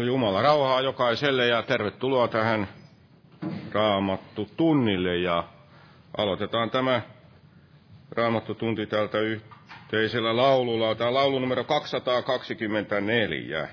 Jumala rauhaa jokaiselle ja tervetuloa tähän Raamattu tunnille ja aloitetaan tämä Raamattu tunti täältä yhteisellä laululla. Tämä laulu numero 224.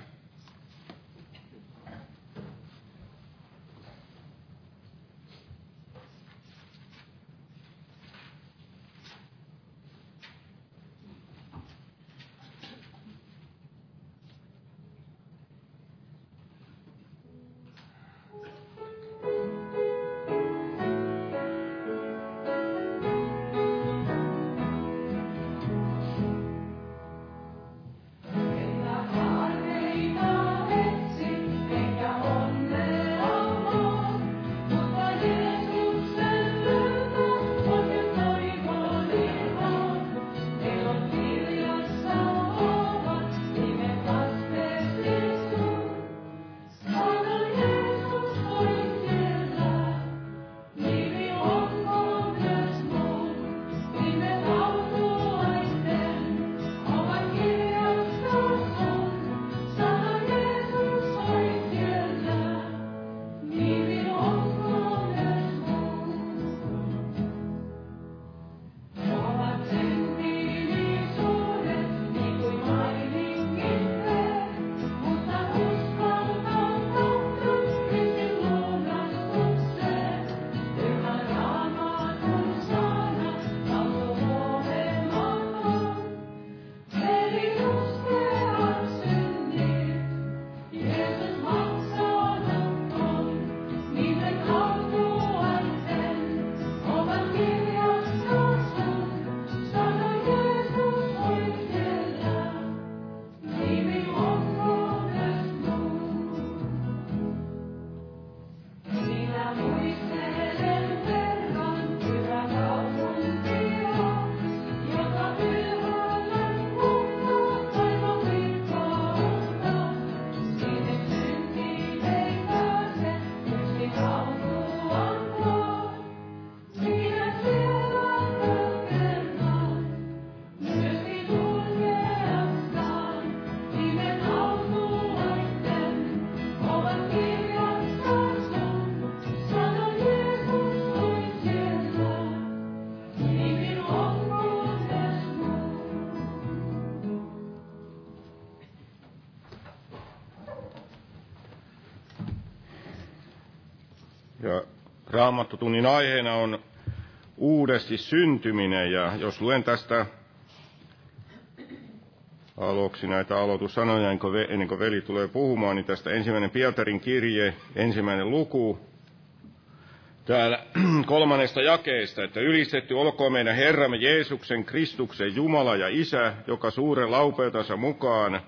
Raamattotunnin aiheena on uudesti syntyminen ja jos luen tästä aluksi näitä aloitussanoja, ennen kuin veli tulee puhumaan, niin tästä ensimmäinen Pietarin kirje, ensimmäinen luku, täällä kolmannesta jakeesta, että ylistetty olkoon meidän Herramme Jeesuksen Kristuksen Jumala ja Isä, joka suuren laupeutansa mukaan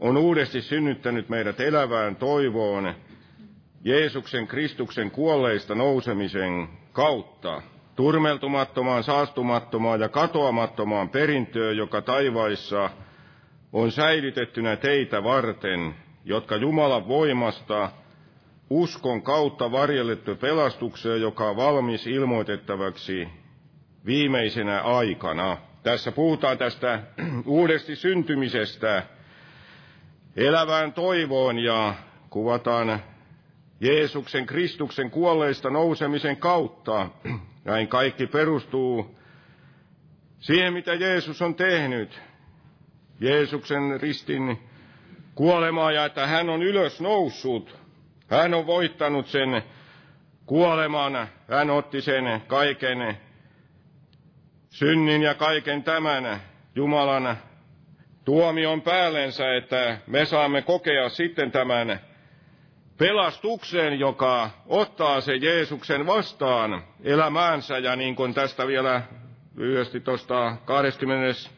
on uudesti synnyttänyt meidät elävään toivoon, Jeesuksen Kristuksen kuolleista nousemisen kautta turmeltumattomaan, saastumattomaan ja katoamattomaan perintöön, joka taivaissa on säilytettynä teitä varten, jotka Jumalan voimasta uskon kautta varjellettu pelastukseen, joka on valmis ilmoitettavaksi viimeisenä aikana. Tässä puhutaan tästä uudesti syntymisestä elävään toivoon ja kuvataan Jeesuksen Kristuksen kuolleista nousemisen kautta. Näin kaikki perustuu siihen, mitä Jeesus on tehnyt. Jeesuksen ristin kuolemaa ja että hän on ylös noussut. Hän on voittanut sen kuoleman. Hän otti sen kaiken synnin ja kaiken tämän Jumalan tuomion päällensä, että me saamme kokea sitten tämän pelastukseen, joka ottaa se Jeesuksen vastaan elämäänsä. Ja niin kuin tästä vielä lyhyesti tuosta 20.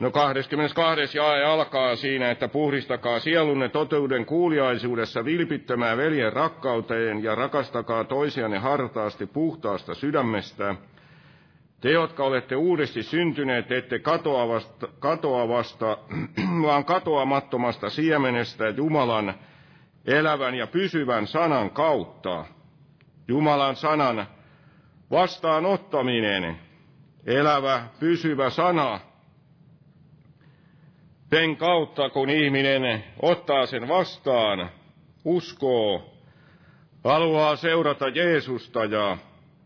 No 22. jae alkaa siinä, että puhdistakaa sielunne totuuden kuuliaisuudessa vilpittömään veljen rakkauteen ja rakastakaa toisianne hartaasti puhtaasta sydämestä. Te, jotka olette uudesti syntyneet, ette katoavasta, katoavasta vaan katoamattomasta siemenestä Jumalan elävän ja pysyvän sanan kautta. Jumalan sanan vastaanottaminen, elävä, pysyvä sana, sen kautta, kun ihminen ottaa sen vastaan, uskoo, haluaa seurata Jeesusta ja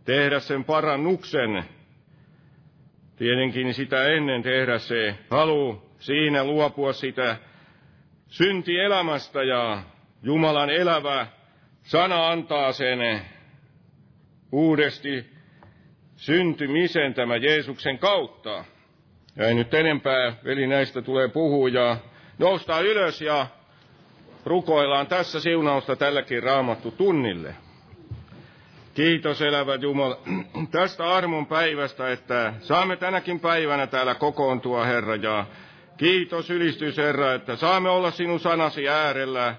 tehdä sen parannuksen, tietenkin sitä ennen tehdä se halu siinä luopua sitä syntielämästä ja Jumalan elävä sana antaa sen uudesti syntymisen tämä Jeesuksen kautta. Ja ei nyt enempää, veli näistä tulee puhua ja noustaan ylös ja rukoillaan tässä siunausta tälläkin raamattu tunnille. Kiitos elävä Jumala tästä armon päivästä, että saamme tänäkin päivänä täällä kokoontua, Herra, ja kiitos ylistys, Herra, että saamme olla sinun sanasi äärellä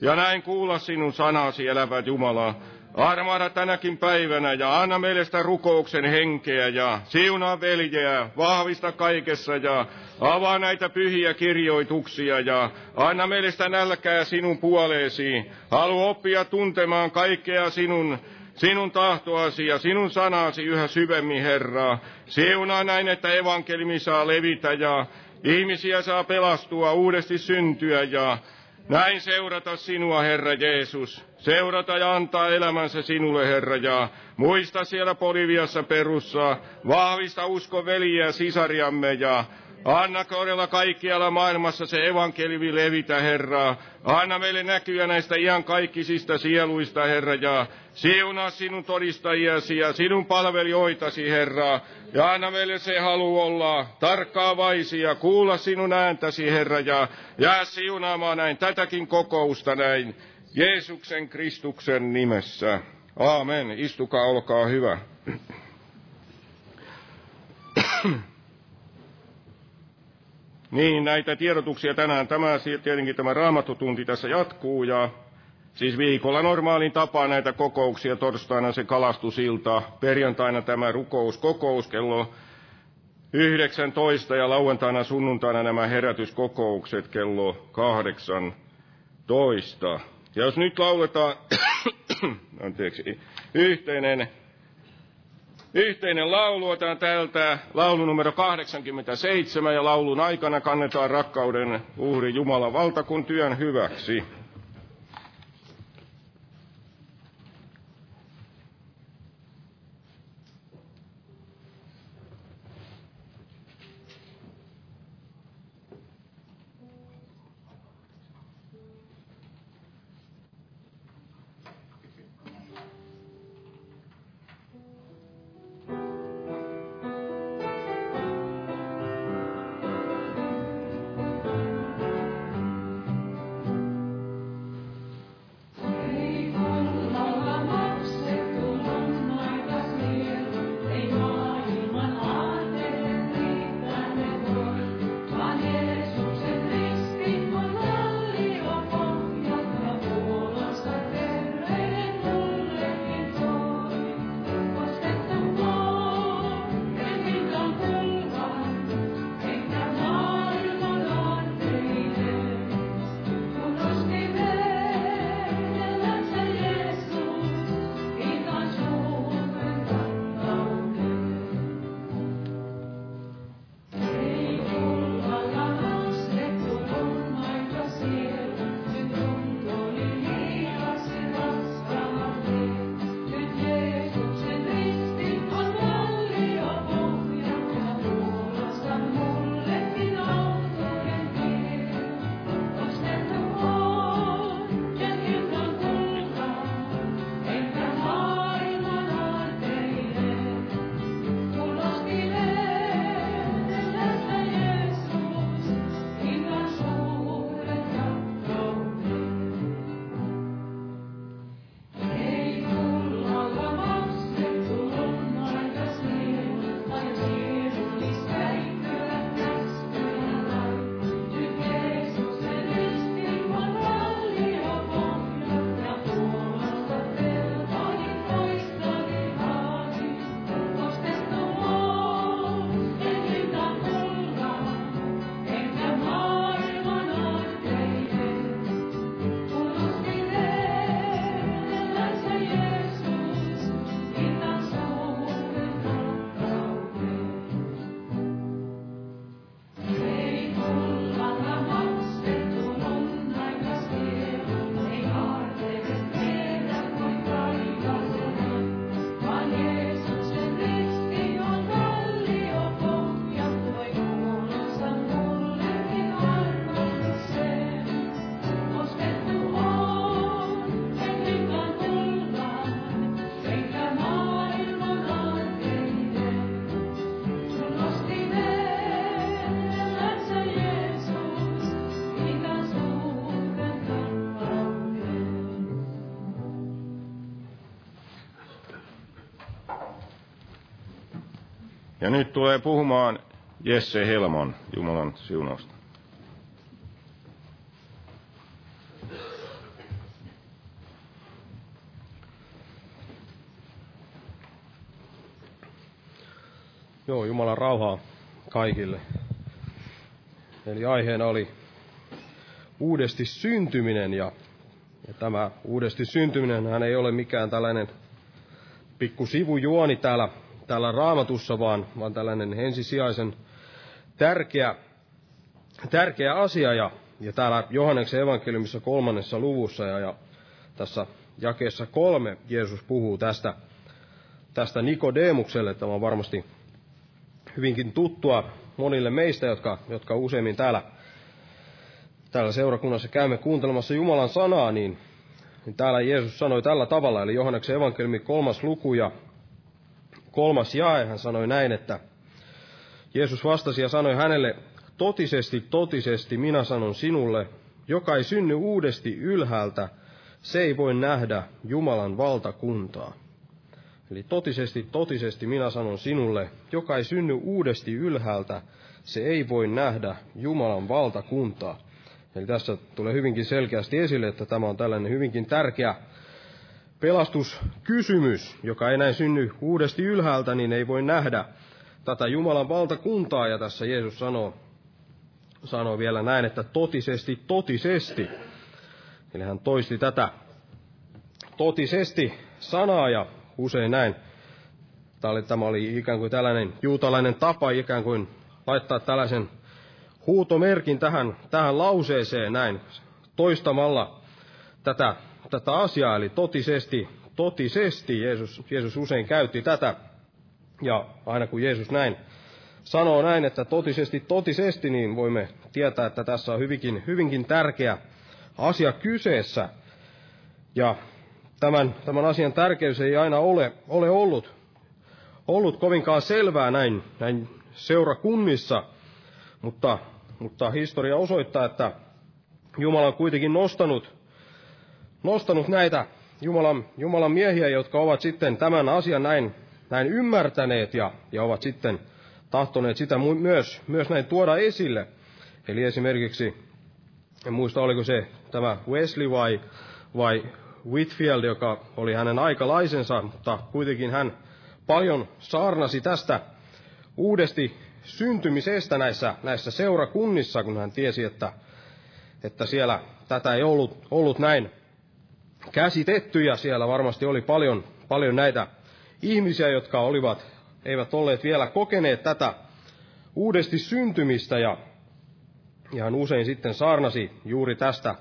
ja näin kuulla sinun sanasi, elävä Jumala. Armaada tänäkin päivänä ja anna meille sitä rukouksen henkeä ja siunaa veljeä, vahvista kaikessa ja avaa näitä pyhiä kirjoituksia ja anna meille sitä nälkää sinun puoleesi. Halu oppia tuntemaan kaikkea sinun sinun tahtoasi ja sinun sanasi yhä syvemmin, Herra. Siunaa näin, että evankelimi saa levitä ja ihmisiä saa pelastua, uudesti syntyä ja näin seurata sinua, Herra Jeesus. Seurata ja antaa elämänsä sinulle, Herra, ja muista siellä Poliviassa perussa. Vahvista usko veliä sisariamme ja Anna korjalla kaikkialla maailmassa se evankeliumi levitä, Herra. Anna meille näkyä näistä ihan kaikkisista sieluista, Herra, ja siunaa sinun todistajiasi ja sinun palvelijoitasi, Herra. Ja anna meille se halu olla tarkkaavaisia, kuulla sinun ääntäsi, Herra, ja jää siunaamaan näin tätäkin kokousta näin Jeesuksen Kristuksen nimessä. Aamen. Istukaa, olkaa hyvä. Niin, näitä tiedotuksia tänään. Tämä tietenkin tämä raamattotunti tässä jatkuu ja siis viikolla normaalin tapaan näitä kokouksia. Torstaina se kalastusilta, perjantaina tämä rukouskokous kello 19 ja lauantaina sunnuntaina nämä herätyskokoukset kello 18. Ja jos nyt lauletaan, anteeksi, yhteinen Yhteinen laulu otetaan täältä laulu numero 87 ja laulun aikana kannetaan rakkauden uhri Jumalan valtakun työn hyväksi. Nyt tulee puhumaan Jesse Helman Jumalan siunausta. Joo, Jumalan rauhaa kaikille. Eli aiheena oli uudesti syntyminen ja, ja tämä uudesti syntyminen hän ei ole mikään tällainen pikku sivujuoni täällä, täällä raamatussa, vaan, vaan tällainen ensisijaisen tärkeä, tärkeä asia ja, ja täällä Johanneksen evankeliumissa kolmannessa luvussa ja, ja tässä jakeessa kolme Jeesus puhuu tästä, tästä Nikodemukselle. Tämä on varmasti hyvinkin tuttua monille meistä, jotka, jotka useimmin täällä, täällä seurakunnassa käymme kuuntelemassa Jumalan sanaa, niin, niin täällä Jeesus sanoi tällä tavalla, eli Johanneksen evankeliumi kolmas luku ja kolmas jae, hän sanoi näin, että Jeesus vastasi ja sanoi hänelle, totisesti, totisesti minä sanon sinulle, joka ei synny uudesti ylhäältä, se ei voi nähdä Jumalan valtakuntaa. Eli totisesti, totisesti minä sanon sinulle, joka ei synny uudesti ylhäältä, se ei voi nähdä Jumalan valtakuntaa. Eli tässä tulee hyvinkin selkeästi esille, että tämä on tällainen hyvinkin tärkeä pelastuskysymys, joka ei näin synny uudesti ylhäältä, niin ei voi nähdä tätä Jumalan valtakuntaa. Ja tässä Jeesus sanoo, sanoo vielä näin, että totisesti, totisesti. Eli hän toisti tätä totisesti sanaa ja usein näin. Tämä oli, tämä oli ikään kuin tällainen juutalainen tapa ikään kuin laittaa tällaisen huutomerkin tähän, tähän lauseeseen näin toistamalla tätä, tätä asiaa, eli totisesti, totisesti Jeesus, Jeesus usein käytti tätä, ja aina kun Jeesus näin sanoo näin, että totisesti, totisesti, niin voimme tietää, että tässä on hyvinkin, hyvinkin tärkeä asia kyseessä. Ja tämän, tämän asian tärkeys ei aina ole, ole ollut, ollut kovinkaan selvää näin, näin seurakunnissa, mutta, mutta historia osoittaa, että Jumala on kuitenkin nostanut, nostanut näitä Jumalan, Jumalan miehiä, jotka ovat sitten tämän asian näin, näin ymmärtäneet ja, ja ovat sitten tahtoneet sitä myös, myös näin tuoda esille. Eli esimerkiksi, en muista oliko se tämä Wesley vai, vai Whitfield, joka oli hänen aikalaisensa, mutta kuitenkin hän paljon saarnasi tästä uudesti syntymisestä näissä, näissä seurakunnissa, kun hän tiesi, että, että siellä tätä ei ollut, ollut näin käsitetty, ja siellä varmasti oli paljon, paljon näitä ihmisiä, jotka olivat, eivät olleet vielä kokeneet tätä uudesti syntymistä, ja, ja hän usein sitten saarnasi juuri tästä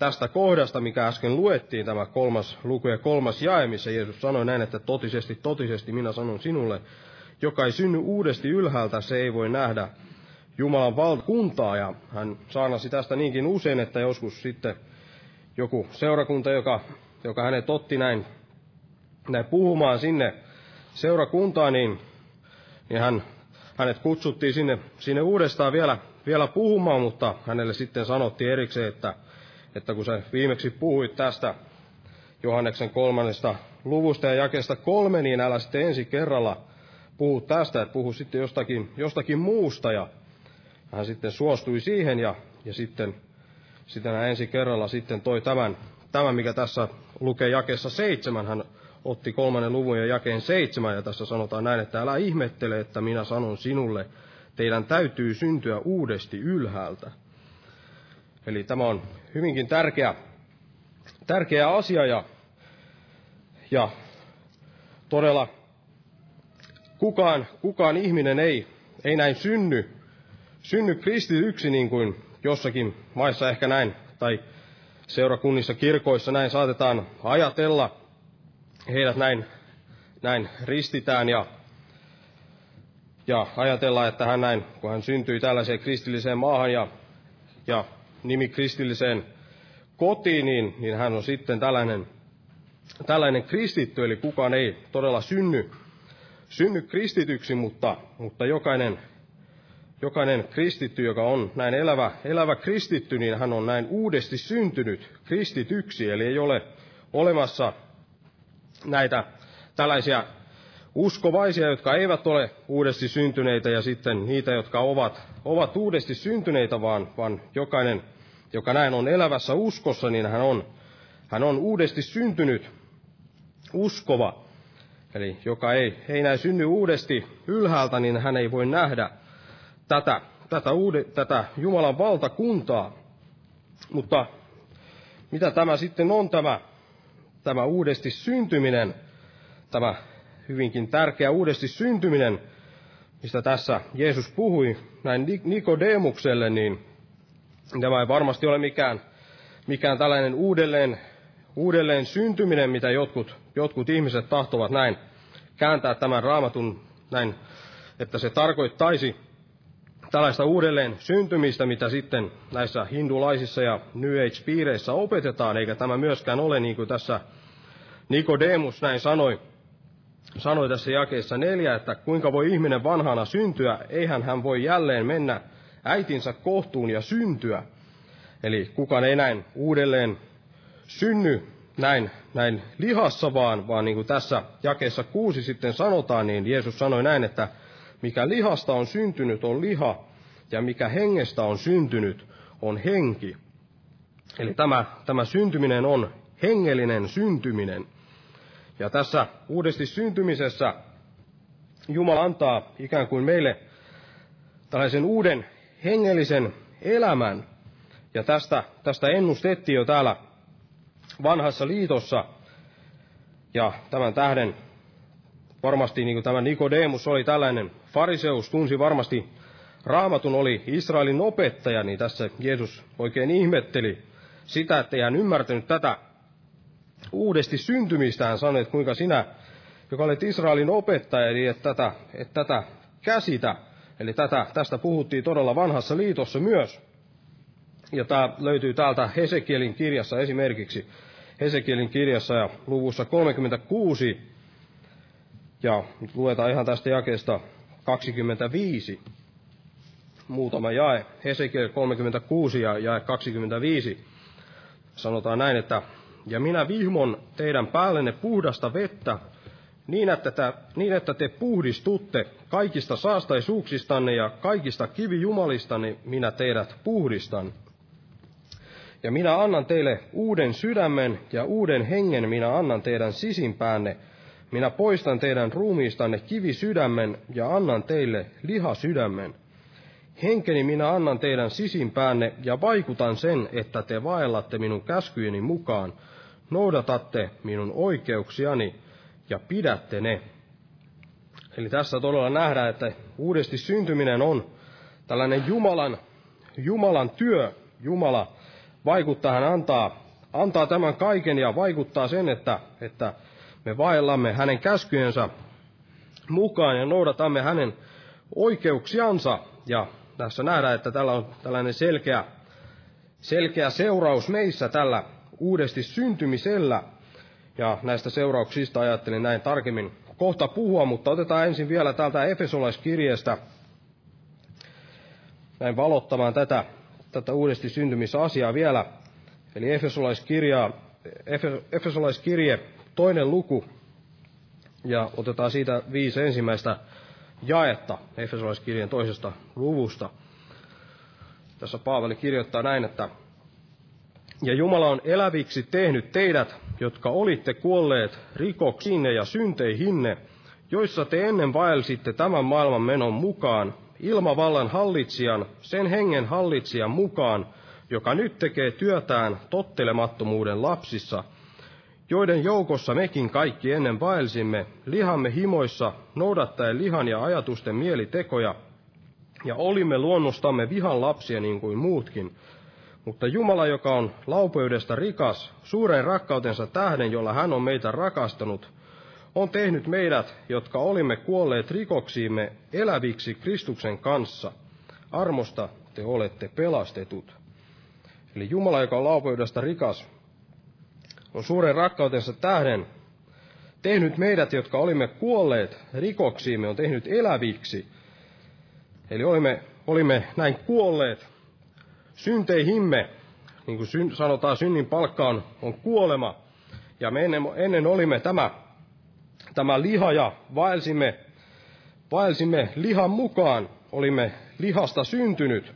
tästä kohdasta, mikä äsken luettiin, tämä kolmas luku ja kolmas jae, missä Jeesus sanoi näin, että totisesti, totisesti minä sanon sinulle, joka ei synny uudesti ylhäältä, se ei voi nähdä Jumalan valtakuntaa. Ja hän saanasi tästä niinkin usein, että joskus sitten joku seurakunta, joka, joka hänet otti näin, näin puhumaan sinne seurakuntaan, niin, niin hän, hänet kutsuttiin sinne, sinne uudestaan vielä, vielä puhumaan, mutta hänelle sitten sanottiin erikseen, että että kun sä viimeksi puhuit tästä Johanneksen kolmannesta luvusta ja jakesta kolme, niin älä sitten ensi kerralla puhu tästä, että puhu sitten jostakin, jostakin muusta. Ja hän sitten suostui siihen ja, ja sitten, hän ensi kerralla sitten toi tämän, tämän, mikä tässä lukee jakeessa seitsemän. Hän otti kolmannen luvun ja jakeen seitsemän ja tässä sanotaan näin, että älä ihmettele, että minä sanon sinulle, teidän täytyy syntyä uudesti ylhäältä. Eli tämä on hyvinkin tärkeä, tärkeä asia ja, ja todella kukaan, kukaan ihminen ei, ei näin synny, synny kristityksi niin kuin jossakin maissa ehkä näin, tai seurakunnissa, kirkoissa näin saatetaan ajatella. Heidät näin, näin ristitään ja, ja ajatella, että hän näin, kun hän syntyi tällaiseen kristilliseen maahan ja, ja nimi kristilliseen kotiin, niin, niin hän on sitten tällainen, tällainen kristitty, eli kukaan ei todella synny, synny kristityksi, mutta, mutta jokainen, jokainen kristitty, joka on näin elävä, elävä kristitty, niin hän on näin uudesti syntynyt kristityksi, eli ei ole olemassa näitä tällaisia uskovaisia, jotka eivät ole uudesti syntyneitä, ja sitten niitä, jotka ovat, ovat uudesti syntyneitä, vaan, vaan jokainen, joka näin on elävässä uskossa, niin hän on, hän on uudesti syntynyt uskova. Eli joka ei, ei näin synny uudesti ylhäältä, niin hän ei voi nähdä tätä, tätä, uude, tätä Jumalan valtakuntaa. Mutta mitä tämä sitten on tämä, tämä uudesti syntyminen, tämä hyvinkin tärkeä uudesti syntyminen, mistä tässä Jeesus puhui näin Nikodemukselle, niin tämä ei varmasti ole mikään, mikään tällainen uudelleen, uudelleen syntyminen, mitä jotkut, jotkut ihmiset tahtovat näin kääntää tämän raamatun näin, että se tarkoittaisi tällaista uudelleen syntymistä, mitä sitten näissä hindulaisissa ja New Age-piireissä opetetaan, eikä tämä myöskään ole niin kuin tässä Nikodemus näin sanoi, sanoi tässä jakeessa neljä, että kuinka voi ihminen vanhana syntyä, eihän hän voi jälleen mennä äitinsä kohtuun ja syntyä. Eli kukaan ei näin uudelleen synny näin, näin lihassa, vaan, vaan niin kuin tässä jakeessa kuusi sitten sanotaan, niin Jeesus sanoi näin, että mikä lihasta on syntynyt, on liha, ja mikä hengestä on syntynyt, on henki. Eli tämä, tämä syntyminen on hengellinen syntyminen. Ja tässä uudesti syntymisessä Jumala antaa ikään kuin meille tällaisen uuden hengellisen elämän. Ja tästä, tästä ennustettiin jo täällä vanhassa liitossa. Ja tämän tähden varmasti niin kuin tämä Nikodemus oli tällainen fariseus, tunsi varmasti raamatun oli Israelin opettaja, niin tässä Jeesus oikein ihmetteli sitä, että hän ymmärtänyt tätä uudesti syntymistä. Hän sanoi, että kuinka sinä, joka olet Israelin opettaja, eli että tätä, että tätä käsitä. Eli tätä, tästä puhuttiin todella vanhassa liitossa myös. Ja tämä löytyy täältä Hesekielin kirjassa esimerkiksi. Hesekielin kirjassa ja luvussa 36 ja luetaan ihan tästä jakeesta 25 muutama jae. Hesekiel 36 ja jae 25. Sanotaan näin, että ja minä vihmon teidän päällenne puhdasta vettä, niin että, te, niin että te puhdistutte kaikista saastaisuuksistanne ja kaikista kivijumalistanne minä teidät puhdistan. Ja minä annan teille uuden sydämen ja uuden hengen minä annan teidän sisimpäänne, minä poistan teidän ruumiistanne kivisydämen ja annan teille lihasydämen. Henkeni minä annan teidän sisimpäänne ja vaikutan sen, että te vaellatte minun käskyjeni mukaan, noudatatte minun oikeuksiani ja pidätte ne. Eli tässä todella nähdään, että uudesti syntyminen on tällainen Jumalan, Jumalan työ. Jumala vaikuttaa, hän antaa, antaa tämän kaiken ja vaikuttaa sen, että, että me vaellamme hänen käskyjensä mukaan ja noudatamme hänen oikeuksiansa. Ja tässä nähdään, että tällä on tällainen selkeä, selkeä seuraus meissä tällä uudesti syntymisellä. Ja näistä seurauksista ajattelin näin tarkemmin kohta puhua, mutta otetaan ensin vielä täältä Efesolaiskirjeestä näin valottamaan tätä, tätä uudesti syntymisasiaa vielä. Eli Efesolaiskirja, Efesolaiskirje toinen luku, ja otetaan siitä viisi ensimmäistä jaetta Efesolaiskirjan toisesta luvusta. Tässä Paavali kirjoittaa näin, että ja Jumala on eläviksi tehnyt teidät, jotka olitte kuolleet rikoksiinne ja synteihinne, joissa te ennen vaelsitte tämän maailman menon mukaan, ilmavallan hallitsijan, sen hengen hallitsijan mukaan, joka nyt tekee työtään tottelemattomuuden lapsissa – joiden joukossa mekin kaikki ennen vaelsimme, lihamme himoissa, noudattaen lihan ja ajatusten mielitekoja, ja olimme luonnostamme vihan lapsia niin kuin muutkin. Mutta Jumala, joka on laupeudesta rikas, suuren rakkautensa tähden, jolla hän on meitä rakastanut, on tehnyt meidät, jotka olimme kuolleet rikoksiimme, eläviksi Kristuksen kanssa. Armosta te olette pelastetut. Eli Jumala, joka on laupeudesta rikas, on suuren rakkautensa tähden tehnyt meidät, jotka olimme kuolleet rikoksiimme, on tehnyt eläviksi. Eli olimme, olimme näin kuolleet synteihimme, niin kuin syn, sanotaan, synnin palkka on, on kuolema. Ja me ennen, ennen olimme tämä, tämä liha ja vaelsimme, vaelsimme lihan mukaan, olimme lihasta syntynyt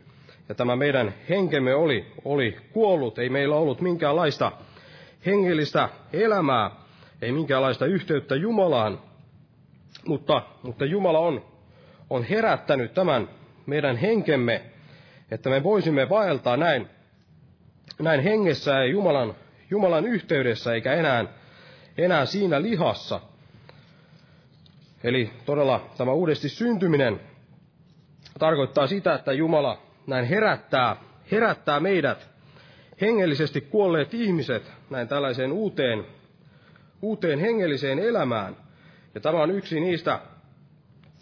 ja tämä meidän henkemme oli, oli kuollut, ei meillä ollut minkäänlaista hengellistä elämää, ei minkäänlaista yhteyttä Jumalaan, mutta, mutta Jumala on, on herättänyt tämän meidän henkemme, että me voisimme vaeltaa näin, näin hengessä ja Jumalan, Jumalan yhteydessä, eikä enää, enää siinä lihassa. Eli todella tämä uudesti syntyminen tarkoittaa sitä, että Jumala näin herättää, herättää meidät hengellisesti kuolleet ihmiset näin tällaiseen uuteen, uuteen hengelliseen elämään. Ja tämä on yksi niistä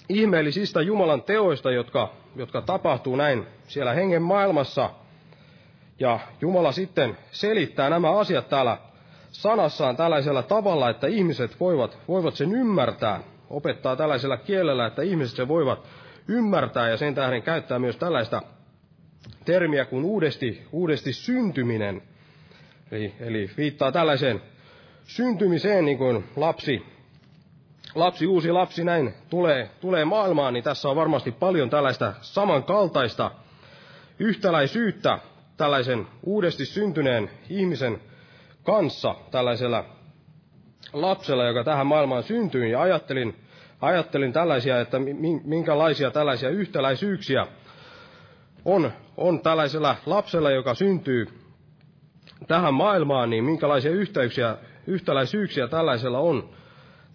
ihmeellisistä Jumalan teoista, jotka, jotka tapahtuu näin siellä hengen maailmassa. Ja Jumala sitten selittää nämä asiat täällä sanassaan tällaisella tavalla, että ihmiset voivat, voivat sen ymmärtää. Opettaa tällaisella kielellä, että ihmiset sen voivat ymmärtää ja sen tähden käyttää myös tällaista termiä kuin uudesti, uudesti syntyminen. Eli, eli viittaa tällaiseen syntymiseen, niin kuin lapsi, lapsi, uusi lapsi näin tulee, tulee maailmaan, niin tässä on varmasti paljon tällaista samankaltaista yhtäläisyyttä tällaisen uudesti syntyneen ihmisen kanssa, tällaisella lapsella, joka tähän maailmaan syntyy, ja ajattelin, ajattelin tällaisia, että minkälaisia tällaisia yhtäläisyyksiä on, on tällaisella lapsella, joka syntyy tähän maailmaan, niin minkälaisia yhteyksiä, yhtäläisyyksiä tällaisella on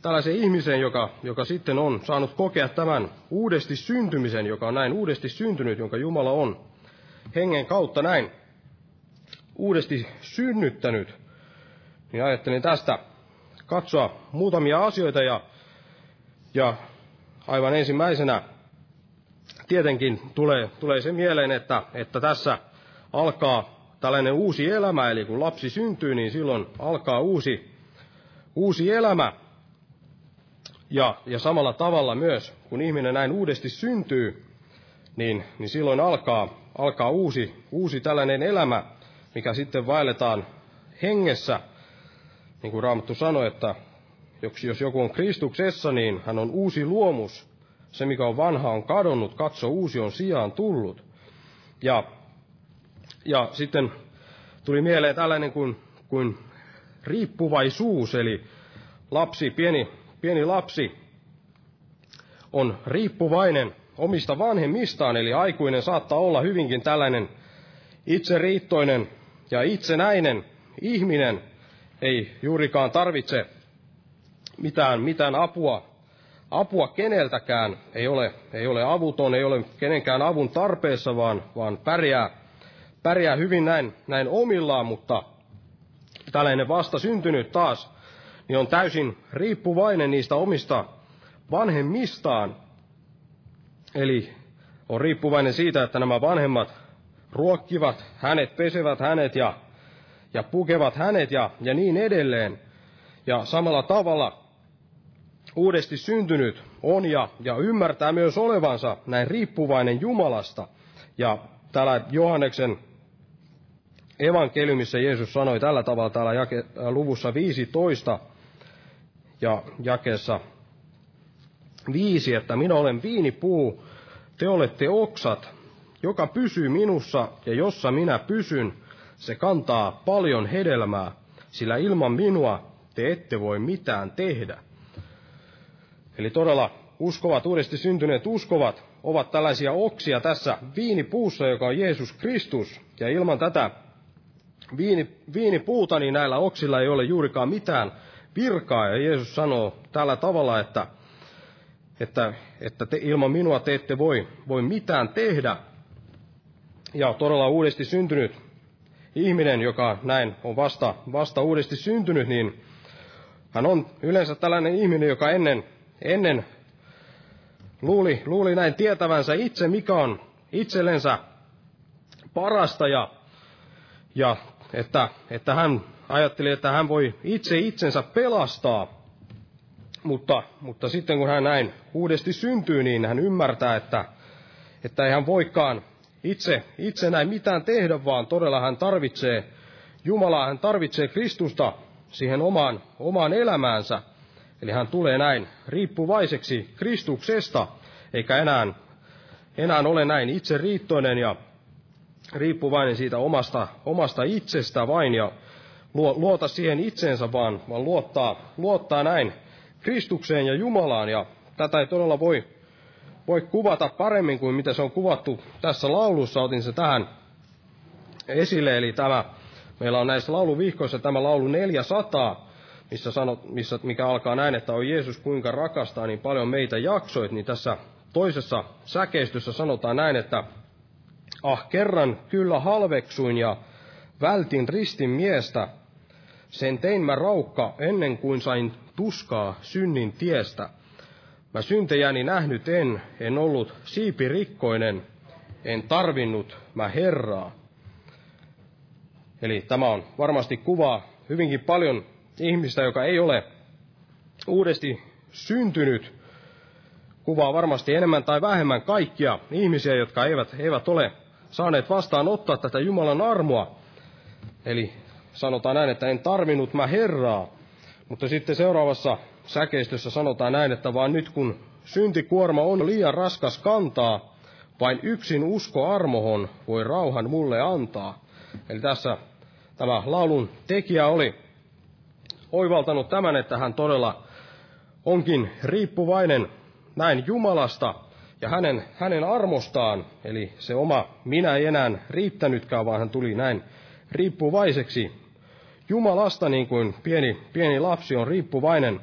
tällaisen ihmisen, joka, joka sitten on saanut kokea tämän uudesti syntymisen, joka on näin uudesti syntynyt, jonka Jumala on hengen kautta näin uudesti synnyttänyt. Niin ajattelin tästä katsoa muutamia asioita ja, ja aivan ensimmäisenä tietenkin tulee, tulee se mieleen, että, että tässä alkaa tällainen uusi elämä, eli kun lapsi syntyy, niin silloin alkaa uusi, uusi elämä. Ja, ja samalla tavalla myös, kun ihminen näin uudesti syntyy, niin, niin silloin alkaa, alkaa uusi, uusi tällainen elämä, mikä sitten vaelletaan hengessä. Niin kuin Raamattu sanoi, että jos joku on Kristuksessa, niin hän on uusi luomus. Se, mikä on vanha, on kadonnut, katso, uusi on sijaan tullut. Ja, ja sitten tuli mieleen tällainen kuin, kuin riippuvaisuus, eli lapsi, pieni, pieni lapsi on riippuvainen omista vanhemmistaan, eli aikuinen saattaa olla hyvinkin tällainen itseriittoinen ja itsenäinen ihminen, ei juurikaan tarvitse mitään, mitään apua apua keneltäkään, ei ole, ei ole avuton, ei ole kenenkään avun tarpeessa, vaan, vaan pärjää, pärjää hyvin näin, näin omillaan, mutta tällainen vasta syntynyt taas, niin on täysin riippuvainen niistä omista vanhemmistaan. Eli on riippuvainen siitä, että nämä vanhemmat ruokkivat hänet, pesevät hänet ja, ja pukevat hänet ja, ja niin edelleen. Ja samalla tavalla uudesti syntynyt on ja, ja ymmärtää myös olevansa näin riippuvainen Jumalasta. Ja täällä Johanneksen evankeliumissa Jeesus sanoi tällä tavalla täällä jake, äh, luvussa 15 ja jakeessa 5, että minä olen viinipuu, te olette oksat, joka pysyy minussa ja jossa minä pysyn, se kantaa paljon hedelmää, sillä ilman minua te ette voi mitään tehdä. Eli todella uskovat, uudesti syntyneet uskovat, ovat tällaisia oksia tässä viinipuussa, joka on Jeesus Kristus. Ja ilman tätä viini, viinipuuta, niin näillä oksilla ei ole juurikaan mitään virkaa. Ja Jeesus sanoo tällä tavalla, että, että, että te, ilman minua te ette voi, voi mitään tehdä. Ja todella uudesti syntynyt ihminen, joka näin on vasta, vasta uudesti syntynyt, niin hän on yleensä tällainen ihminen, joka ennen ennen luuli, luuli näin tietävänsä itse, mikä on itsellensä parasta ja, ja että, että hän ajatteli, että hän voi itse itsensä pelastaa. Mutta, mutta sitten kun hän näin uudesti syntyy, niin hän ymmärtää, että, että ei hän voikaan itse, itse näin mitään tehdä, vaan todella hän tarvitsee Jumalaa, hän tarvitsee Kristusta siihen omaan, omaan elämäänsä. Eli hän tulee näin riippuvaiseksi Kristuksesta, eikä enää, enää ole näin itse riittoinen ja riippuvainen siitä omasta, omasta itsestä vain ja luota siihen itsensä, vaan, vaan luottaa, luottaa näin Kristukseen ja Jumalaan. Ja tätä ei todella voi, voi kuvata paremmin kuin mitä se on kuvattu tässä laulussa. Otin se tähän esille, eli tämä, meillä on näissä lauluvihkoissa tämä laulu 400, missä sanot, missä, mikä alkaa näin, että on Jeesus kuinka rakastaa niin paljon meitä jaksoit, niin tässä toisessa säkeistössä sanotaan näin, että ah kerran kyllä halveksuin ja vältin ristin miestä, sen tein mä raukka ennen kuin sain tuskaa synnin tiestä. Mä syntejäni nähnyt en, en ollut siipirikkoinen, en tarvinnut mä Herraa. Eli tämä on varmasti kuvaa hyvinkin paljon ihmistä, joka ei ole uudesti syntynyt. Kuvaa varmasti enemmän tai vähemmän kaikkia ihmisiä, jotka eivät, eivät ole saaneet vastaan ottaa tätä Jumalan armoa. Eli sanotaan näin, että en tarvinnut mä Herraa. Mutta sitten seuraavassa säkeistössä sanotaan näin, että vaan nyt kun syntikuorma on liian raskas kantaa, vain yksin usko armohon voi rauhan mulle antaa. Eli tässä tämä laulun tekijä oli oivaltanut tämän, että hän todella onkin riippuvainen näin Jumalasta ja hänen, hänen armostaan. Eli se oma minä ei enää riittänytkään, vaan hän tuli näin riippuvaiseksi Jumalasta, niin kuin pieni, pieni lapsi on riippuvainen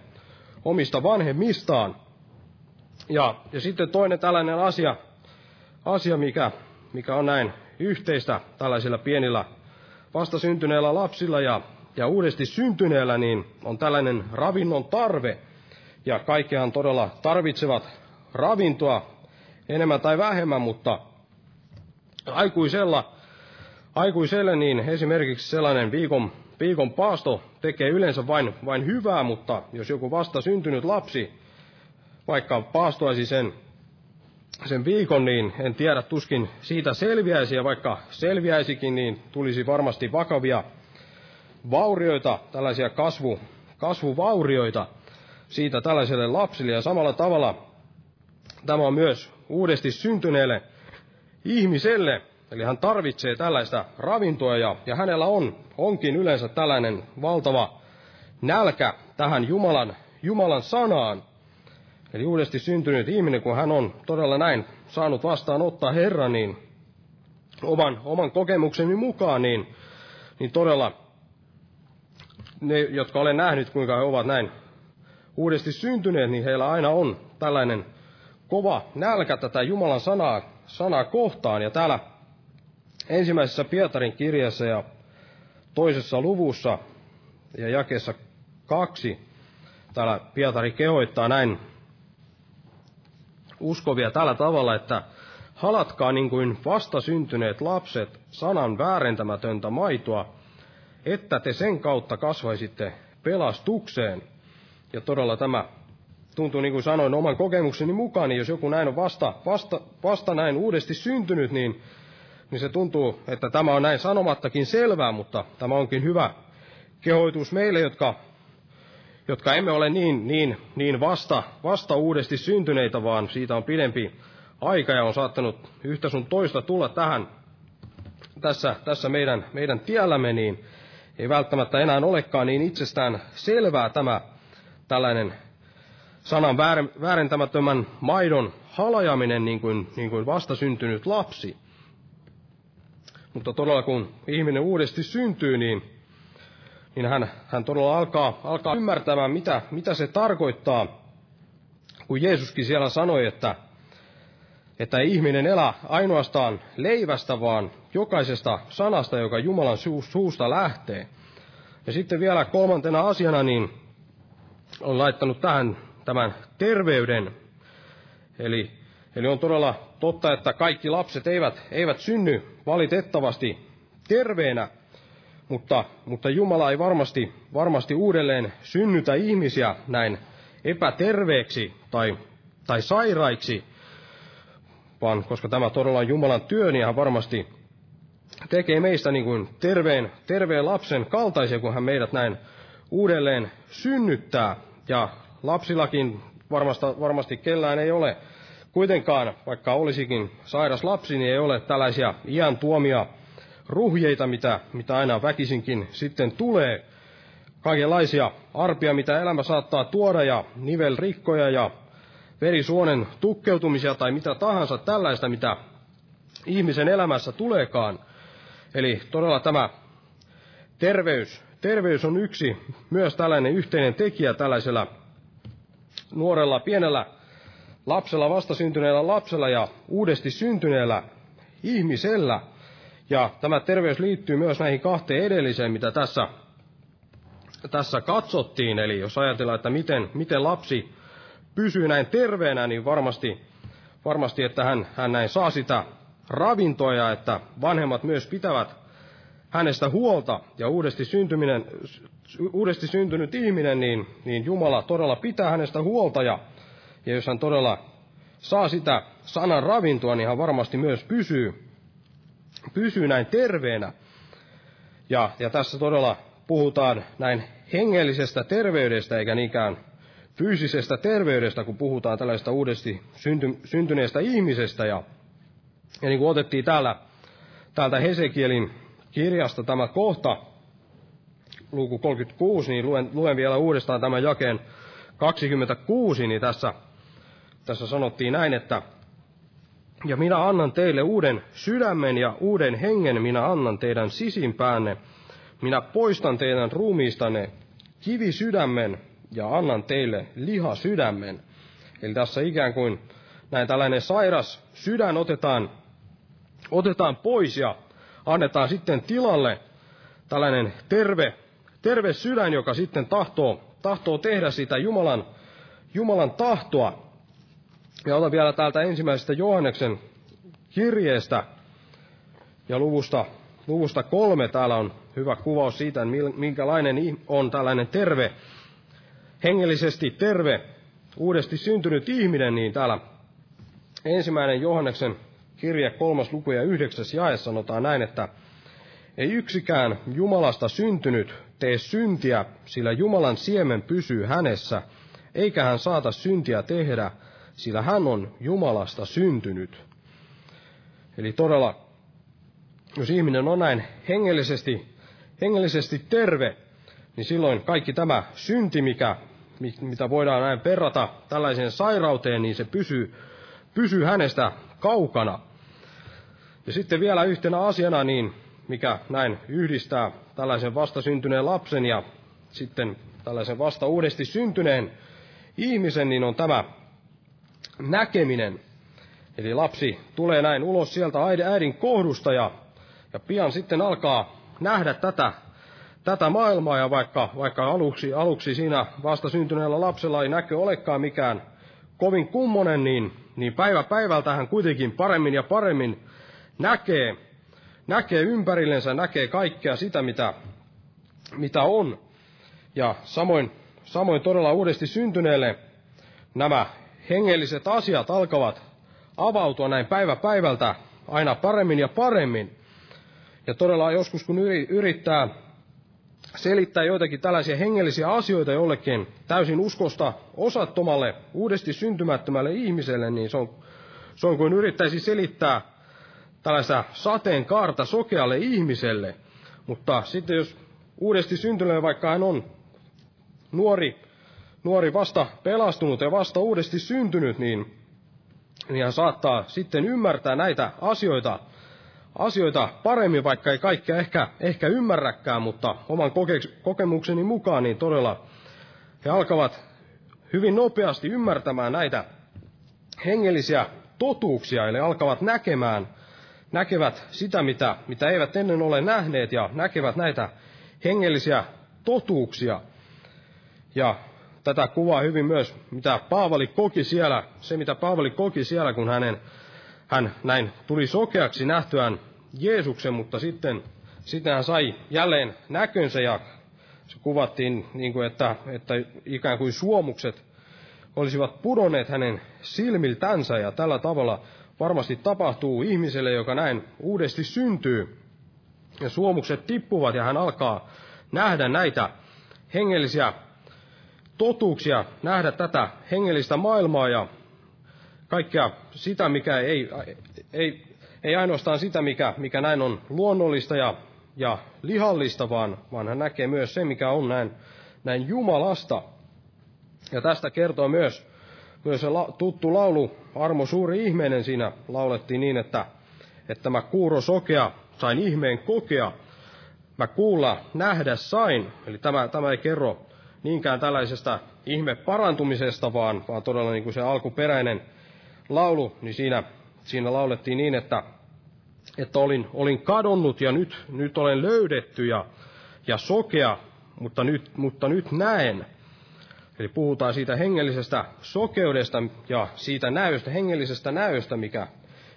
omista vanhemmistaan. Ja, ja sitten toinen tällainen asia, asia mikä, mikä on näin yhteistä tällaisilla pienillä vastasyntyneillä lapsilla ja, ja uudesti syntyneillä, niin on tällainen ravinnon tarve. Ja kaikkihan todella tarvitsevat ravintoa enemmän tai vähemmän, mutta aikuisella, aikuiselle niin esimerkiksi sellainen viikon, viikon paasto tekee yleensä vain, vain hyvää, mutta jos joku vasta syntynyt lapsi vaikka paastoisi sen, sen viikon, niin en tiedä, tuskin siitä selviäisi, ja vaikka selviäisikin, niin tulisi varmasti vakavia vaurioita, tällaisia kasvu, kasvuvaurioita siitä tällaiselle lapsille, ja samalla tavalla tämä on myös uudesti syntyneelle ihmiselle, eli hän tarvitsee tällaista ravintoa ja, ja hänellä on, onkin yleensä tällainen valtava nälkä tähän Jumalan, Jumalan sanaan. Eli uudesti syntynyt ihminen, kun hän on todella näin saanut vastaan ottaa Herran, niin oman, oman kokemukseni mukaan, niin, niin todella ne, jotka olen nähnyt, kuinka he ovat näin uudesti syntyneet, niin heillä aina on tällainen kova nälkä tätä Jumalan sanaa, sanaa kohtaan. Ja täällä ensimmäisessä Pietarin kirjassa ja toisessa luvussa ja jakeessa kaksi, täällä Pietari kehoittaa näin uskovia tällä tavalla, että halatkaa niin kuin vastasyntyneet lapset sanan väärentämätöntä maitoa, että te sen kautta kasvaisitte pelastukseen. Ja todella tämä tuntuu niin kuin sanoin oman kokemukseni mukaan, niin jos joku näin on vasta, vasta, vasta näin uudesti syntynyt, niin, niin se tuntuu, että tämä on näin sanomattakin selvää, mutta tämä onkin hyvä kehoitus meille, jotka, jotka emme ole niin, niin, niin vasta, vasta uudesti syntyneitä, vaan siitä on pidempi aika ja on saattanut yhtä sun toista tulla tähän tässä, tässä meidän, meidän tiellämme, niin ei välttämättä enää olekaan niin itsestään selvää tämä tällainen sanan väärentämättömän maidon halajaminen niin kuin, niin kuin vastasyntynyt lapsi. Mutta todella kun ihminen uudesti syntyy, niin, niin hän, hän todella alkaa, alkaa ymmärtämään, mitä, mitä se tarkoittaa, kun Jeesuskin siellä sanoi, että, että ei ihminen elä ainoastaan leivästä, vaan jokaisesta sanasta, joka Jumalan suusta lähtee. Ja sitten vielä kolmantena asiana, niin on laittanut tähän tämän terveyden. Eli, eli on todella totta, että kaikki lapset eivät, eivät synny valitettavasti terveenä, mutta, mutta Jumala ei varmasti, varmasti uudelleen synnytä ihmisiä näin epäterveeksi tai, tai sairaiksi, vaan koska tämä todella on Jumalan työ, niin hän varmasti tekee meistä niin kuin terveen, terveen lapsen kaltaisia, kun hän meidät näin uudelleen synnyttää. Ja lapsillakin varmasta, varmasti kellään ei ole kuitenkaan, vaikka olisikin sairas lapsi, niin ei ole tällaisia iän tuomia ruhjeita, mitä, mitä aina väkisinkin sitten tulee. Kaikenlaisia arpia, mitä elämä saattaa tuoda, ja nivelrikkoja ja verisuonen tukkeutumisia tai mitä tahansa tällaista, mitä ihmisen elämässä tuleekaan. Eli todella tämä terveys, terveys on yksi myös tällainen yhteinen tekijä tällaisella nuorella, pienellä lapsella, vastasyntyneellä lapsella ja uudesti syntyneellä ihmisellä. Ja tämä terveys liittyy myös näihin kahteen edelliseen, mitä tässä, tässä katsottiin. Eli jos ajatellaan, että miten, miten lapsi pysyy näin terveenä, niin varmasti, varmasti että hän, hän näin saa sitä ravintoa ja että vanhemmat myös pitävät hänestä huolta ja uudesti, syntyminen, uudesti syntynyt ihminen, niin, niin Jumala todella pitää hänestä huolta ja, ja jos hän todella saa sitä sanan ravintoa, niin hän varmasti myös pysyy, pysyy näin terveenä. Ja, ja tässä todella puhutaan näin hengellisestä terveydestä eikä niinkään fyysisestä terveydestä, kun puhutaan tällaista uudesti synty, syntyneestä ihmisestä. Ja, ja niin kuin otettiin täällä, täältä Hesekielin kirjasta tämä kohta, luku 36, niin luen, luen vielä uudestaan tämän jakeen 26, niin tässä, tässä sanottiin näin, että ja minä annan teille uuden sydämen ja uuden hengen, minä annan teidän sisimpäänne. Minä poistan teidän ruumiistanne kivisydämen ja annan teille liha sydämen. Eli tässä ikään kuin näin tällainen sairas sydän otetaan, otetaan pois ja annetaan sitten tilalle tällainen terve, terve sydän, joka sitten tahtoo, tahtoo tehdä sitä Jumalan, Jumalan tahtoa. Ja otan vielä täältä ensimmäisestä Johanneksen kirjeestä ja luvusta, luvusta kolme. Täällä on hyvä kuvaus siitä, minkälainen on tällainen terve, hengellisesti terve, uudesti syntynyt ihminen, niin täällä ensimmäinen Johanneksen kirje kolmas luku ja yhdeksäs jae sanotaan näin, että ei yksikään Jumalasta syntynyt tee syntiä, sillä Jumalan siemen pysyy hänessä, eikä hän saata syntiä tehdä, sillä hän on Jumalasta syntynyt. Eli todella, jos ihminen on näin hengellisesti, hengellisesti terve, niin silloin kaikki tämä synti, mikä, mitä voidaan näin verrata tällaiseen sairauteen, niin se pysyy, pysyy hänestä kaukana. Ja sitten vielä yhtenä asiana, niin mikä näin yhdistää tällaisen vastasyntyneen lapsen ja sitten tällaisen vasta uudesti syntyneen ihmisen, niin on tämä näkeminen. Eli lapsi tulee näin ulos sieltä äidin kohdusta ja, ja pian sitten alkaa nähdä tätä, tätä maailmaa ja vaikka, vaikka aluksi, aluksi siinä vasta syntyneellä lapsella ei näkö olekaan mikään kovin kummonen, niin, niin päivä päivältä hän kuitenkin paremmin ja paremmin näkee, näkee ympärillensä, näkee kaikkea sitä, mitä, mitä on. Ja samoin, samoin todella uudesti syntyneelle nämä hengelliset asiat alkavat avautua näin päivä päivältä aina paremmin ja paremmin. Ja todella joskus kun yrittää selittää joitakin tällaisia hengellisiä asioita jollekin täysin uskosta osattomalle, uudesti syntymättömälle ihmiselle, niin se on, se on kuin yrittäisi selittää tällaista sateenkaarta sokealle ihmiselle. Mutta sitten jos uudesti syntynyt, vaikka hän on nuori, nuori vasta pelastunut ja vasta uudesti syntynyt, niin, niin hän saattaa sitten ymmärtää näitä asioita, asioita paremmin, vaikka ei kaikkea ehkä, ehkä ymmärräkään, mutta oman koke- kokemukseni mukaan niin todella he alkavat hyvin nopeasti ymmärtämään näitä hengellisiä totuuksia, eli alkavat näkemään näkevät sitä, mitä, mitä eivät ennen ole nähneet, ja näkevät näitä hengellisiä totuuksia. Ja tätä kuvaa hyvin myös, mitä Paavali koki siellä, se mitä Paavali koki siellä, kun hänen, hän näin tuli sokeaksi nähtyään Jeesuksen, mutta sitten, sitten hän sai jälleen näkönsä ja se kuvattiin niin kuin, että, että ikään kuin suomukset olisivat pudonneet hänen silmiltänsä ja tällä tavalla varmasti tapahtuu ihmiselle, joka näin uudesti syntyy. Ja suomukset tippuvat ja hän alkaa nähdä näitä hengellisiä totuuksia, nähdä tätä hengellistä maailmaa ja kaikkea sitä, mikä ei, ei, ei ainoastaan sitä, mikä, mikä näin on luonnollista ja, ja lihallista, vaan, vaan hän näkee myös se, mikä on näin, näin Jumalasta. Ja tästä kertoo myös, myös se la, tuttu laulu, Armo suuri ihmeinen siinä laulettiin niin, että, että mä kuuro sokea sain ihmeen kokea, mä kuulla nähdä sain. Eli tämä, tämä ei kerro niinkään tällaisesta ihme parantumisesta, vaan, vaan todella niin kuin se alkuperäinen laulu, niin siinä, siinä laulettiin niin, että, että olin, olin kadonnut ja nyt, nyt olen löydetty ja, ja sokea, mutta nyt, mutta nyt näen. Eli puhutaan siitä hengellisestä sokeudesta ja siitä näystä, hengellisestä näystä, mikä,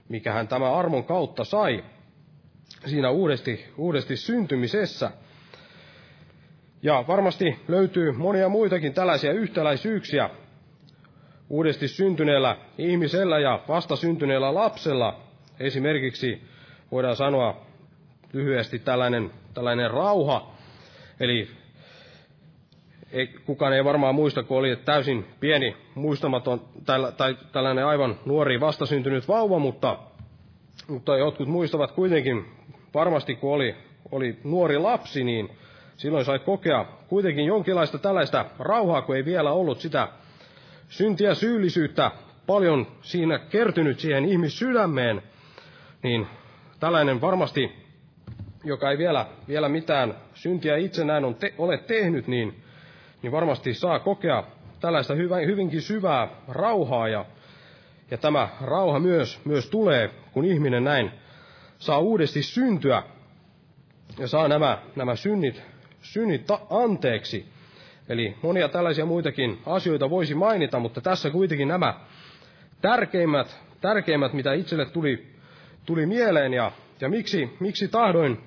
mikä hän tämä armon kautta sai siinä uudesti, uudesti syntymisessä. Ja varmasti löytyy monia muitakin tällaisia yhtäläisyyksiä uudesti syntyneellä ihmisellä ja vastasyntyneellä lapsella. Esimerkiksi voidaan sanoa lyhyesti tällainen, tällainen rauha. Eli ei, kukaan ei varmaan muista, kun oli täysin pieni, muistamaton tai, tällainen aivan nuori vastasyntynyt vauva, mutta, mutta jotkut muistavat kuitenkin varmasti kun oli, oli nuori lapsi, niin silloin sai kokea kuitenkin jonkinlaista tällaista rauhaa, kun ei vielä ollut sitä syntiä syyllisyyttä paljon siinä kertynyt siihen ihmissydämeen, niin tällainen varmasti, joka ei vielä, vielä mitään syntiä itsenään on te, ole tehnyt, niin, niin varmasti saa kokea tällaista hyvinkin syvää rauhaa ja, ja tämä rauha myös, myös tulee, kun ihminen näin saa uudesti syntyä ja saa nämä, nämä synnit, synnit anteeksi. Eli monia tällaisia muitakin asioita voisi mainita, mutta tässä kuitenkin nämä tärkeimmät, tärkeimmät mitä itselle tuli, tuli mieleen. Ja, ja miksi, miksi tahdoin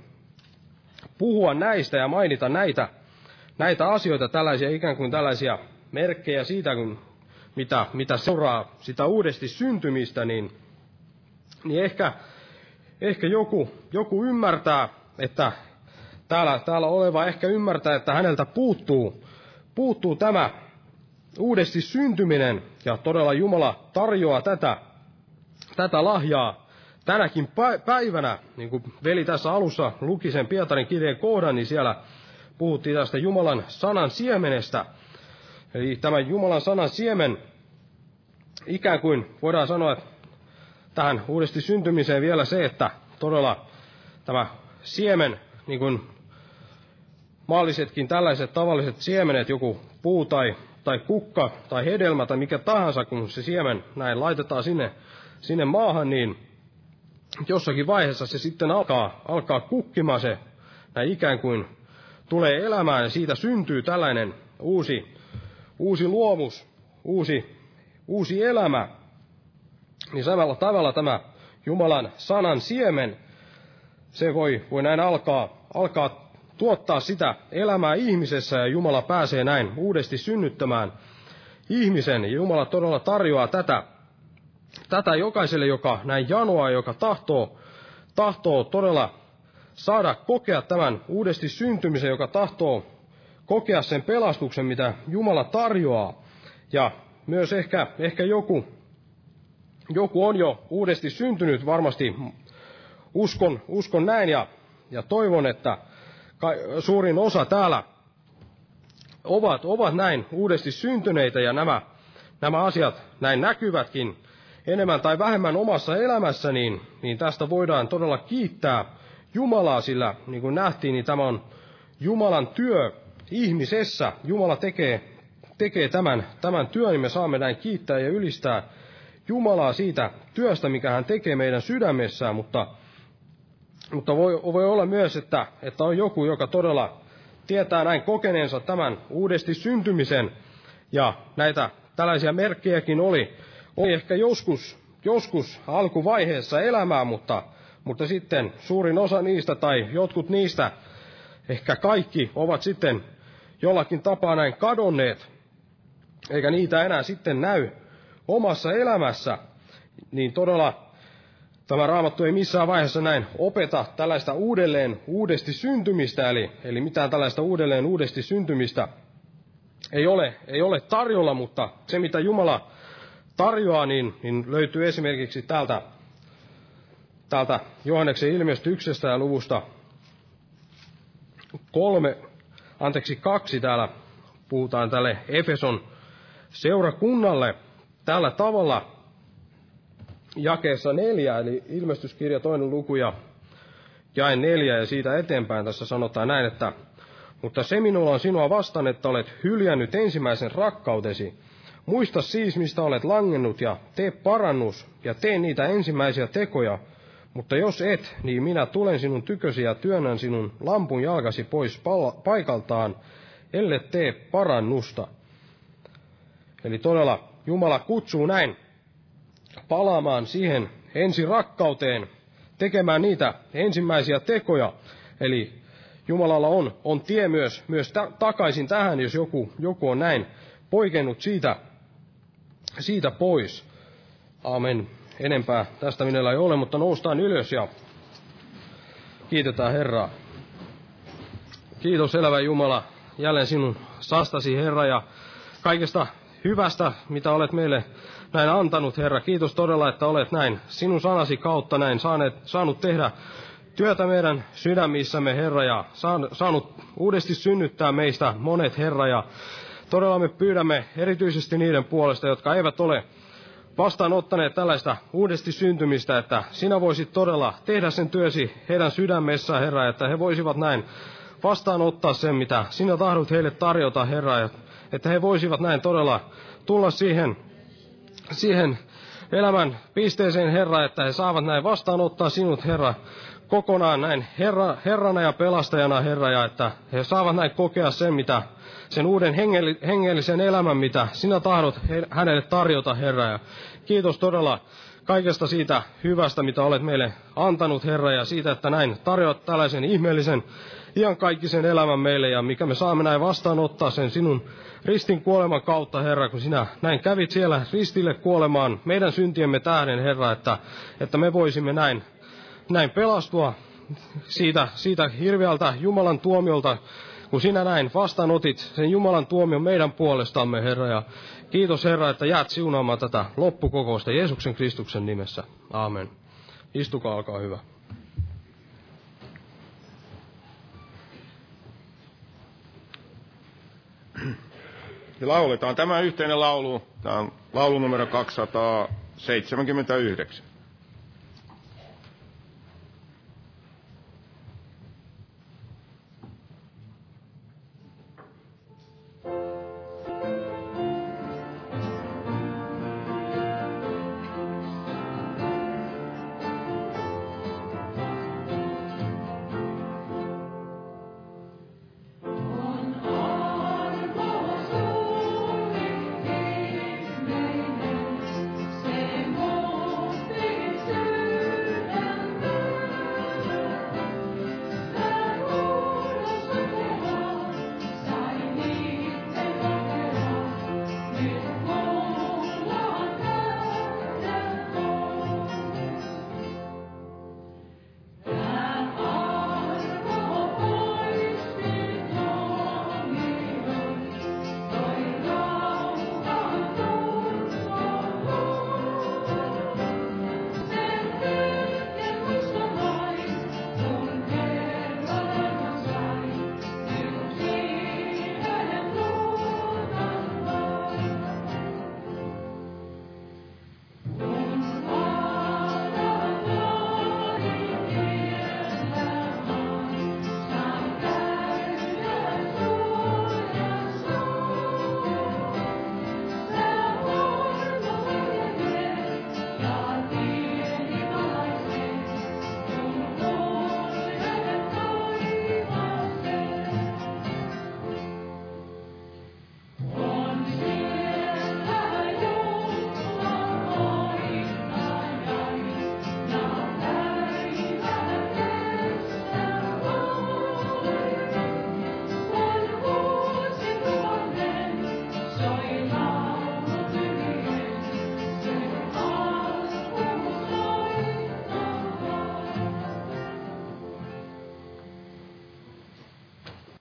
puhua näistä ja mainita näitä, näitä asioita, tällaisia ikään kuin tällaisia merkkejä siitä, kun mitä, mitä seuraa sitä uudesti syntymistä, niin, niin ehkä ehkä joku, joku ymmärtää, että täällä, täällä oleva ehkä ymmärtää, että häneltä puuttuu, puuttuu tämä uudesti syntyminen, ja todella Jumala tarjoaa tätä, tätä lahjaa tänäkin päivänä, niin kuin veli tässä alussa luki sen Pietarin kirjeen kohdan, niin siellä puhuttiin tästä Jumalan sanan siemenestä. Eli tämä Jumalan sanan siemen, ikään kuin voidaan sanoa, että tähän uudesti syntymiseen vielä se, että todella tämä siemen, niin kuin maallisetkin tällaiset tavalliset siemenet, joku puu tai, tai kukka tai hedelmä tai mikä tahansa, kun se siemen näin laitetaan sinne, sinne maahan, niin jossakin vaiheessa se sitten alkaa, alkaa kukkimaan se, näin ikään kuin tulee elämään. Ja siitä syntyy tällainen uusi, uusi luomus, uusi, uusi elämä, niin samalla tavalla tämä Jumalan sanan siemen, se voi, voi näin alkaa, alkaa tuottaa sitä elämää ihmisessä ja Jumala pääsee näin uudesti synnyttämään ihmisen. Ja Jumala todella tarjoaa tätä, tätä jokaiselle, joka näin janoaa, joka tahtoo, tahtoo todella saada kokea tämän uudesti syntymisen, joka tahtoo kokea sen pelastuksen, mitä Jumala tarjoaa. Ja myös ehkä, ehkä joku, joku on jo uudesti syntynyt, varmasti uskon, uskon näin ja, ja toivon, että suurin osa täällä ovat, ovat näin uudesti syntyneitä ja nämä, nämä asiat näin näkyvätkin enemmän tai vähemmän omassa elämässä, niin, niin tästä voidaan todella kiittää Jumalaa, sillä niin kuin nähtiin, niin tämä on Jumalan työ ihmisessä. Jumala tekee tekee tämän, tämän työn, niin me saamme näin kiittää ja ylistää Jumalaa siitä työstä, mikä hän tekee meidän sydämessään, mutta, mutta voi, voi olla myös, että, että on joku, joka todella tietää näin kokeneensa tämän uudesti syntymisen, ja näitä tällaisia merkkejäkin oli, oli ehkä joskus, joskus alkuvaiheessa elämää, mutta, mutta sitten suurin osa niistä tai jotkut niistä, ehkä kaikki, ovat sitten jollakin tapaa näin kadonneet, eikä niitä enää sitten näy omassa elämässä, niin todella tämä raamattu ei missään vaiheessa näin opeta tällaista uudelleen uudesti syntymistä, eli, eli mitään tällaista uudelleen uudesti syntymistä ei ole, ei ole tarjolla, mutta se mitä Jumala tarjoaa, niin, niin löytyy esimerkiksi täältä, täältä Johanneksen ilmestyksestä ja luvusta kolme, anteeksi kaksi täällä puhutaan tälle Efeson seurakunnalle tällä tavalla jakeessa neljä, eli ilmestyskirja toinen luku ja jae neljä ja siitä eteenpäin tässä sanotaan näin, että mutta se minulla on sinua vastaan, että olet hyljännyt ensimmäisen rakkautesi. Muista siis, mistä olet langennut, ja tee parannus, ja tee niitä ensimmäisiä tekoja. Mutta jos et, niin minä tulen sinun tykösi ja työnnän sinun lampun jalkasi pois paikaltaan, ellei tee parannusta. Eli todella Jumala kutsuu näin palaamaan siihen ensi rakkauteen, tekemään niitä ensimmäisiä tekoja. Eli Jumalalla on, on tie myös, myös ta- takaisin tähän, jos joku, joku on näin poikennut siitä, siitä pois. Amen. Enempää tästä minulla ei ole, mutta noustaan ylös ja kiitetään Herraa. Kiitos elävä Jumala, jälleen sinun sastasi Herra ja kaikesta hyvästä, mitä olet meille näin antanut, Herra. Kiitos todella, että olet näin sinun sanasi kautta näin saaneet, saanut tehdä työtä meidän sydämissämme, Herra, ja saanut uudesti synnyttää meistä monet, Herra, ja todella me pyydämme erityisesti niiden puolesta, jotka eivät ole vastaanottaneet tällaista uudesti syntymistä, että sinä voisit todella tehdä sen työsi heidän sydämessään, Herra, että he voisivat näin vastaanottaa sen, mitä sinä tahdot heille tarjota, Herra, että he voisivat näin todella tulla siihen, siihen elämän pisteeseen, Herra, että he saavat näin vastaanottaa sinut, Herra, kokonaan näin Herra, Herrana ja pelastajana, Herra, ja että he saavat näin kokea sen, mitä, sen uuden hengellisen elämän, mitä sinä tahdot hänelle tarjota, Herra. Ja kiitos todella kaikesta siitä hyvästä, mitä olet meille antanut, Herra, ja siitä, että näin tarjoat tällaisen ihmeellisen iankaikkisen elämän meille, ja mikä me saamme näin vastaanottaa sen sinun ristin kuoleman kautta, Herra, kun sinä näin kävit siellä ristille kuolemaan meidän syntiemme tähden, Herra, että, että me voisimme näin näin pelastua siitä, siitä hirveältä Jumalan tuomiolta, kun sinä näin vastaanotit sen Jumalan tuomion meidän puolestamme, Herra. Ja kiitos, Herra, että jäät siunaamaan tätä loppukokousta Jeesuksen Kristuksen nimessä. Aamen. Istukaa, alkaa hyvä. Ja lauletaan tämä yhteinen laulu. Tämä on laulu numero 279.